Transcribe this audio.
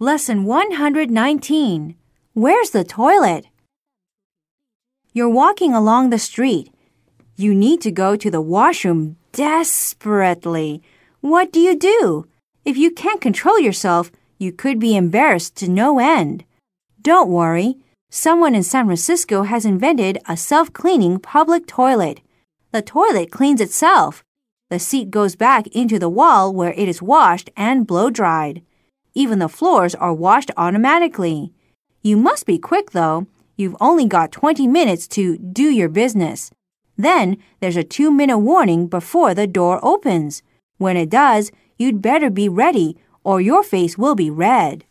Lesson 119 Where's the toilet? You're walking along the street. You need to go to the washroom desperately. What do you do? If you can't control yourself, you could be embarrassed to no end. Don't worry. Someone in San Francisco has invented a self-cleaning public toilet. The toilet cleans itself. The seat goes back into the wall where it is washed and blow dried. Even the floors are washed automatically. You must be quick though. You've only got 20 minutes to do your business. Then there's a two minute warning before the door opens. When it does, you'd better be ready or your face will be red.